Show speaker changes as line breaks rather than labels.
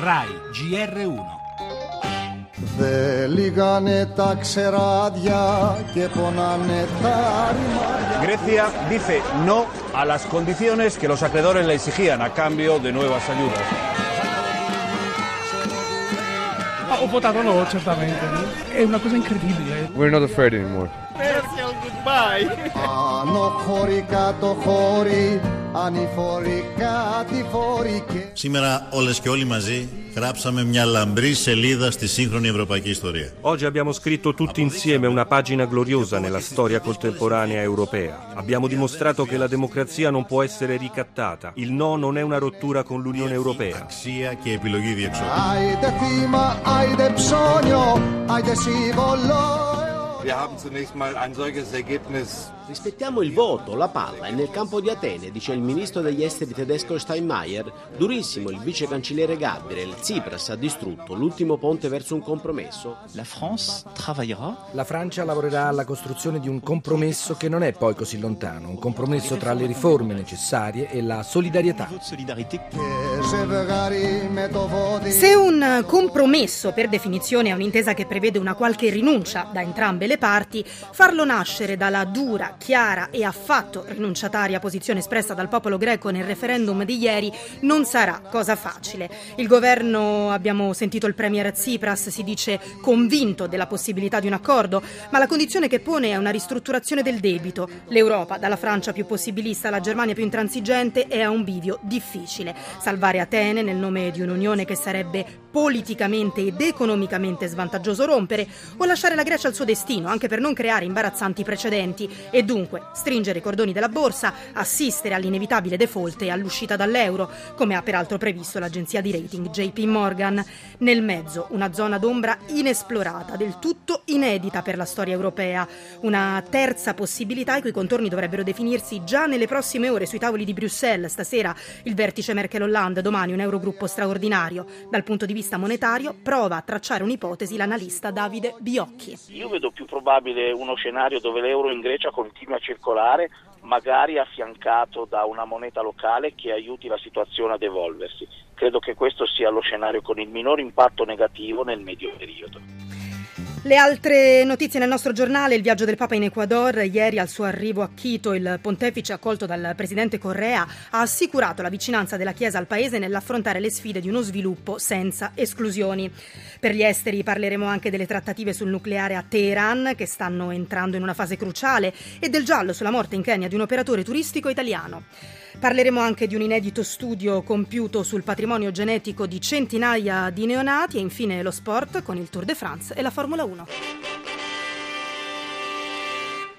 RAI GR1
Grecia dice no a las condiciones que los acreedores le exigían a cambio de nuevas ayudas.
Ho votato no, certamente. È una cosa incredibile. ¿eh?
We're not afraid anymore.
Persia, goodbye. ανηφορικά κάτι φόροι και
Σήμερα όλες και όλοι μαζί γράψαμε μια λαμπρή σελίδα στη σύγχρονη ευρωπαϊκή ιστορία.
Oggi abbiamo scritto tutti insieme una pagina gloriosa nella storia contemporanea europea. Abbiamo dimostrato che la democrazia non può essere ricattata. Il no non è una rottura con l'Unione Europea.
Αξία και επιλογή διεξόδου.
Άιντε θύμα, άιντε ψώνιο, άιντε σύμβολο
Rispettiamo il voto, la palla è nel campo di Atene, dice il ministro degli esteri tedesco Steinmeier. Durissimo il vice cancelliere Gabriel. Tsipras ha distrutto l'ultimo ponte verso un compromesso.
La France travaillera
La Francia lavorerà alla costruzione di un compromesso che non è poi così lontano, un compromesso tra le riforme necessarie e la solidarietà.
Se un compromesso per definizione è un'intesa che prevede una qualche rinuncia da entrambe le parti, farlo nascere dalla dura, chiara e affatto rinunciataria posizione espressa dal popolo greco nel referendum di ieri non sarà cosa facile. Il governo, abbiamo sentito il premier Tsipras, si dice convinto della possibilità di un accordo, ma la condizione che pone è una ristrutturazione del debito. L'Europa, dalla Francia più possibilista alla Germania più intransigente, è a un bivio difficile. Salvare Atene nel nome di un'unione che sarebbe politicamente ed economicamente svantaggioso rompere o lasciare la Grecia al suo destino, anche per non creare imbarazzanti precedenti e dunque stringere i cordoni della borsa, assistere all'inevitabile default e all'uscita dall'euro, come ha peraltro previsto l'agenzia di rating JP Morgan. Nel mezzo una zona d'ombra inesplorata, del tutto inedita per la storia europea, una terza possibilità i cui contorni dovrebbero definirsi già nelle prossime ore sui tavoli di Bruxelles, stasera il vertice Merkel-Hollande, domani un Eurogruppo straordinario. Dal punto di vista monetario prova a tracciare un'ipotesi l'analista Davide Biocchi.
Io vedo più probabile uno scenario dove l'euro in Grecia continui a circolare, magari affiancato da una moneta locale che aiuti la situazione ad evolversi. Credo che questo sia lo scenario con il minor impatto negativo nel medio periodo.
Le altre notizie nel nostro giornale, il viaggio del Papa in Ecuador, ieri al suo arrivo a Quito il pontefice accolto dal presidente Correa ha assicurato la vicinanza della Chiesa al paese nell'affrontare le sfide di uno sviluppo senza esclusioni. Per gli esteri parleremo anche delle trattative sul nucleare a Teheran che stanno entrando in una fase cruciale e del giallo sulla morte in Kenya di un operatore turistico italiano. Parleremo anche di un inedito studio compiuto sul patrimonio genetico di centinaia di neonati e infine lo sport con il Tour de France e la Formula 1.